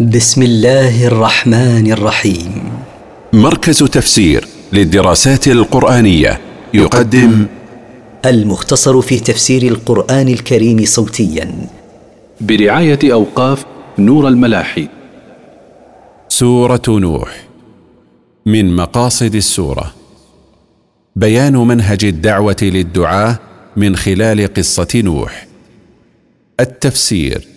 بسم الله الرحمن الرحيم. مركز تفسير للدراسات القرآنية يقدم المختصر في تفسير القرآن الكريم صوتيا. برعاية أوقاف نور الملاحي. سورة نوح. من مقاصد السورة. بيان منهج الدعوة للدعاة من خلال قصة نوح. التفسير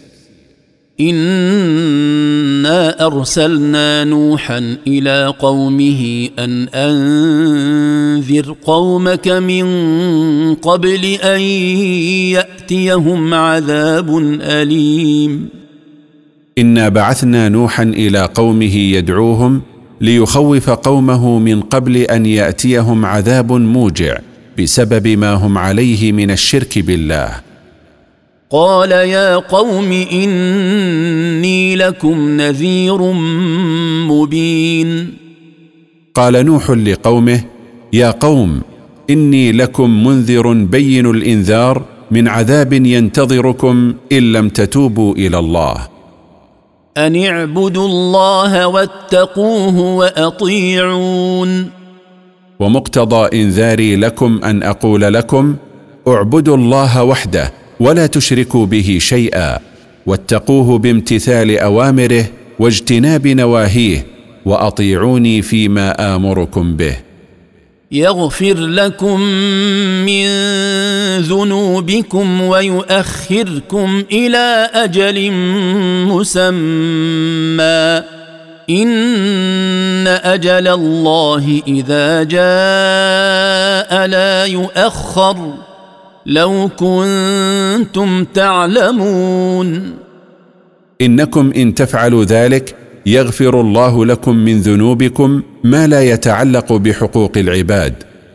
انا ارسلنا نوحا إلى قومه ان انذر قومك من قبل ان ياتيهم عذاب اليم. انا بعثنا نوحا إلى قومه يدعوهم ليخوف قومه من قبل ان ياتيهم عذاب موجع بسبب ما هم عليه من الشرك بالله. قال يا قوم إني لكم نذير مبين. قال نوح لقومه يا قوم إني لكم منذر بين الإنذار من عذاب ينتظركم إن لم تتوبوا إلى الله. أن اعبدوا الله واتقوه وأطيعون. ومقتضى إنذاري لكم أن أقول لكم اعبدوا الله وحده ولا تشركوا به شيئا واتقوه بامتثال أوامره واجتناب نواهيه وأطيعوني فيما آمركم به. يغفر لكم من ذنوبكم ويؤخركم إلى أجل مسمى. إن أجل الله إذا جاء لا يؤخر. لو كنتم تعلمون. إنكم إن تفعلوا ذلك يغفر الله لكم من ذنوبكم ما لا يتعلق بحقوق العباد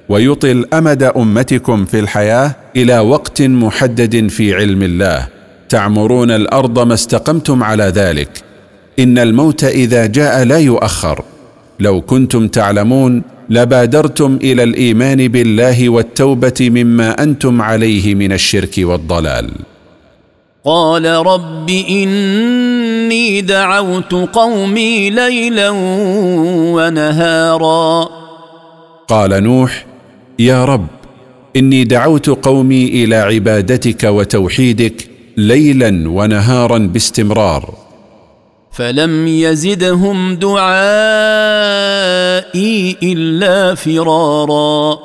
ويطل أمد أمتكم في الحياة إلى وقت محدد في علم الله. تعمرون الأرض ما استقمتم على ذلك. إن الموت إذا جاء لا يؤخر. لو كنتم تعلمون لبادرتم إلى الإيمان بالله والتوبة مما أنتم عليه من الشرك والضلال. قال رب إني دعوت قومي ليلا ونهارا. قال نوح يا رب إني دعوت قومي إلى عبادتك وتوحيدك ليلا ونهارا باستمرار. فلم يزدهم دعائي إلا فرارا.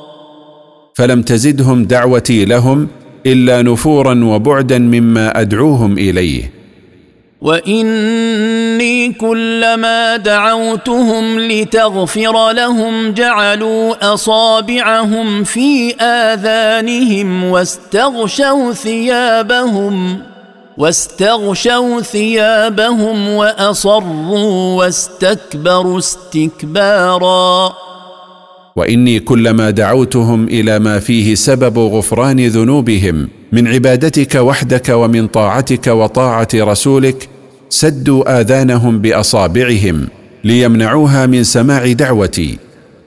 فلم تزدهم دعوتي لهم إلا نفورا وبعدا مما أدعوهم إليه. وإني كلما دعوتهم لتغفر لهم جعلوا أصابعهم في آذانهم واستغشوا ثيابهم. واستغشوا ثيابهم وأصروا واستكبروا استكبارا. وإني كلما دعوتهم إلى ما فيه سبب غفران ذنوبهم من عبادتك وحدك ومن طاعتك وطاعة رسولك سدوا آذانهم بأصابعهم ليمنعوها من سماع دعوتي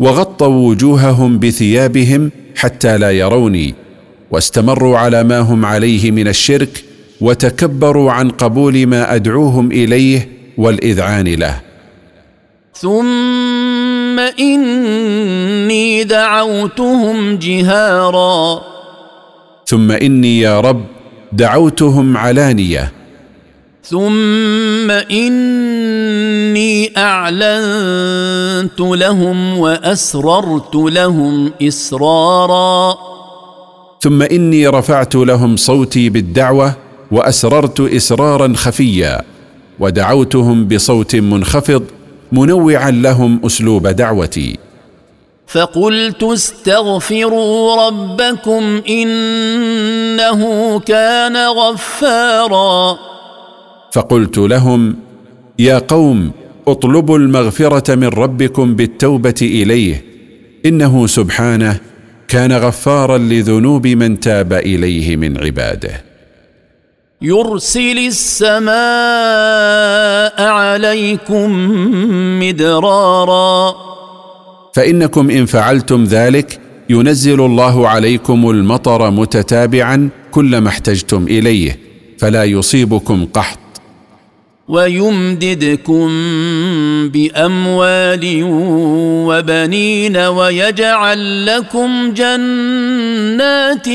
وغطوا وجوههم بثيابهم حتى لا يروني واستمروا على ما هم عليه من الشرك وتكبروا عن قبول ما أدعوهم إليه والإذعان له. ثم إني دعوتهم جهارا. ثم إني يا رب دعوتهم علانية. ثم إني أعلنت لهم وأسررت لهم إسرارا. ثم إني رفعت لهم صوتي بالدعوة وأسررت إسرارا خفيا ودعوتهم بصوت منخفض منوعا لهم أسلوب دعوتي. فقلت استغفروا ربكم إنه كان غفارا. فقلت لهم يا قوم اطلبوا المغفرة من ربكم بالتوبة إليه إنه سبحانه كان غفارا لذنوب من تاب إليه من عباده. يرسل السماء عليكم مدرارا. فإنكم إن فعلتم ذلك ينزل الله عليكم المطر متتابعا كلما احتجتم إليه فلا يصيبكم قحط. ويمددكم بأموال وبنين ويجعل لكم جنات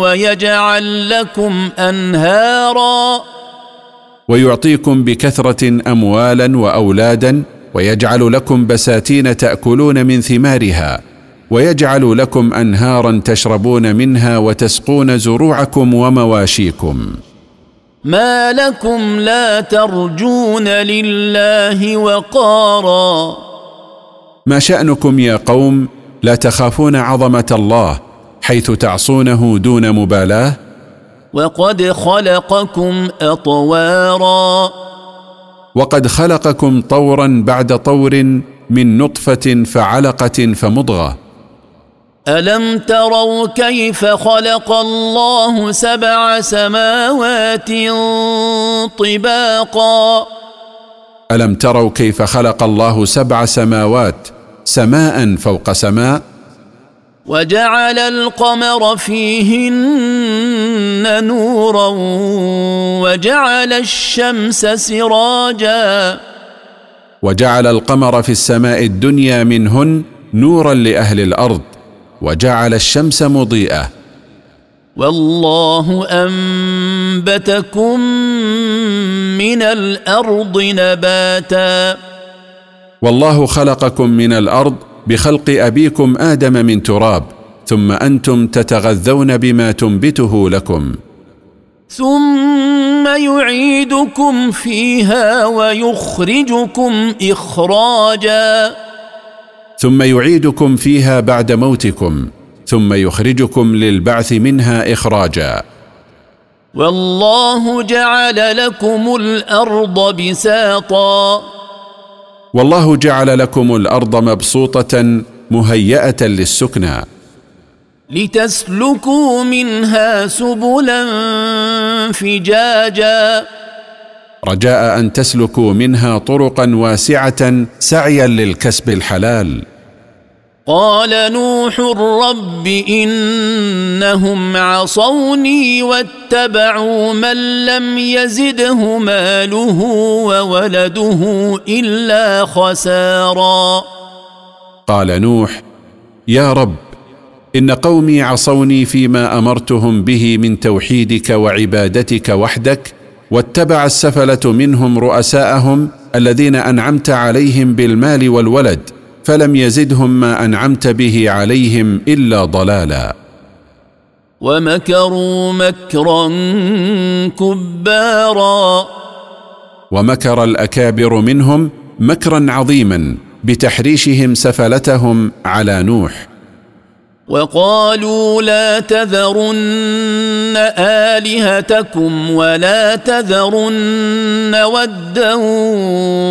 ويجعل لكم أنهارا. ويعطيكم بكثرة اموالا واولادا ويجعل لكم بساتين تأكلون من ثمارها ويجعل لكم انهارا تشربون منها وتسقون زروعكم ومواشيكم. ما لكم لا ترجون لله وقارا. ما شأنكم يا قوم لا تخافون عظمة الله حيث تعصونه دون مبالاة؟ وقد خلقكم اطوارا. وقد خلقكم طورا بعد طور من نطفه فعلقه فمضغه. الم تروا كيف خلق الله سبع سماوات طباقا؟ الم تروا كيف خلق الله سبع سماوات سماء فوق سماء؟ وجعل القمر فيهن نورا وجعل الشمس سراجا؟ وجعل القمر في السماء الدنيا منهن نورا لاهل الأرض. وجعل الشمس مضيئة. والله أنبتكم من الأرض نباتا. والله خلقكم من الأرض بخلق أبيكم آدم من تراب ثم أنتم تتغذون بما تنبته لكم. ثم يعيدكم فيها ويخرجكم إخراجا. ثم يعيدكم فيها بعد موتكم ثم يخرجكم للبعث منها إخراجا. والله جعل لكم الأرض بساطا. والله جعل لكم الأرض مبسوطة مهيئة للسكنى. لتسلكوا منها سبلا فجاجا. رجاء أن تسلكوا منها طرقا واسعة سعيا للكسب الحلال. قال نوح رب إنهم عصوني واتبعوا من لم يزده ماله وولده إلا خسارا. قال نوح يا رب إن قومي عصوني فيما أمرتهم به من توحيدك وعبادتك وحدك واتبع السفلة منهم رؤساءهم الذين أنعمت عليهم بالمال والولد. فلم يزدهم ما أنعمت به عليهم إلا ضلالا. ومكروا مكرا كبارا. ومكر الأكابر منهم مكرا عظيما بتحريشهم سفلتهم على نوح. وقالوا لا تذرن آلهتكم ولا تذرن ودا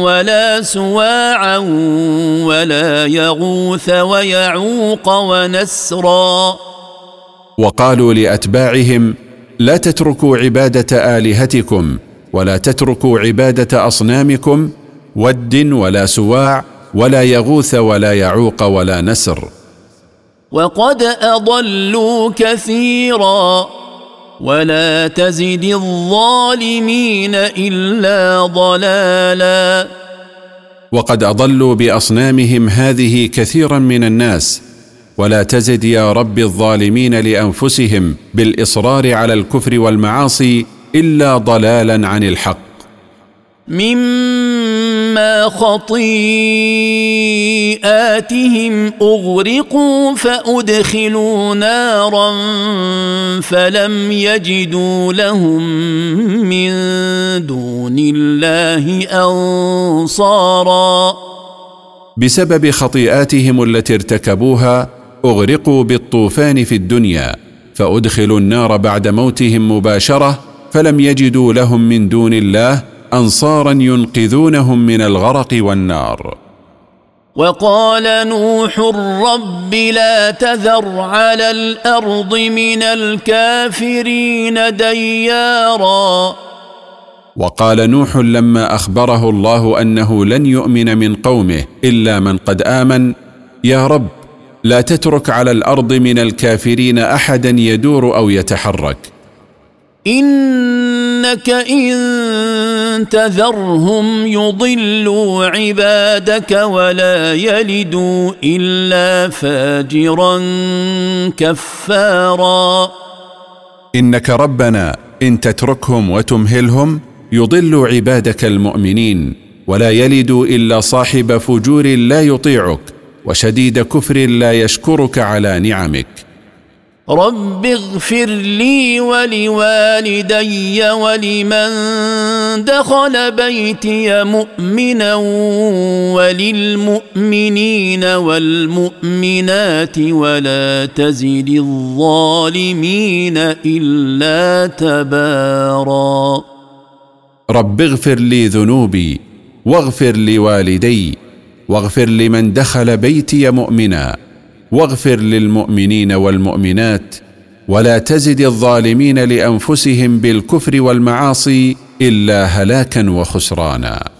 ولا سواعا ولا يغوث ويعوق ونسرا. وقالوا لأتباعهم لا تتركوا عبادة آلهتكم ولا تتركوا عبادة أصنامكم ود ولا سواع ولا يغوث ولا يعوق ولا نسر. وقد أضلوا كثيرا ولا تزد الظالمين إلا ضلالا. وقد أضلوا بأصنامهم هذه كثيرا من الناس. ولا تزد يا رب الظالمين لأنفسهم بالإصرار على الكفر والمعاصي إلا ضلالا عن الحق. مما خطيئاتهم اغرقوا فادخلوا نارا فلم يجدوا لهم من دون الله انصارا. بسبب خطيئاتهم التي ارتكبوها أغرقوا بالطوفان في الدنيا فأدخلوا النار بعد موتهم مباشرة فلم يجدوا لهم من دون الله أنصارا ينقذونهم من الغرق والنار. وقال نوح رب لا تذر على الأرض من الكافرين ديارا. وقال نوح لما أخبره الله أنه لن يؤمن من قومه إلا من قد آمن يا رب لا تترك على الأرض من الكافرين أحدا يدور أو يتحرك. إن إنك إن تذرهم يضلوا عبادك ولا يلدوا إلا فاجرا كفارا. إنك ربنا إن تتركهم وتمهلهم يضل عبادك المؤمنين ولا يلد إلا صاحب فجور لا يطيعك وشديد كفر لا يشكرك على نعمك. رب اغفر لي ولوالدي ولمن دخل بيتي مؤمنا وللمؤمنين والمؤمنات ولا تزد الظالمين الا تبارا. رب اغفر لي ذنوبي واغفر لوالدي واغفر لمن دخل بيتي مؤمنا واغفر للمؤمنين والمؤمنات ولا تزد الظالمين لأنفسهم بالكفر والمعاصي إلا هلاكا وخسرانا.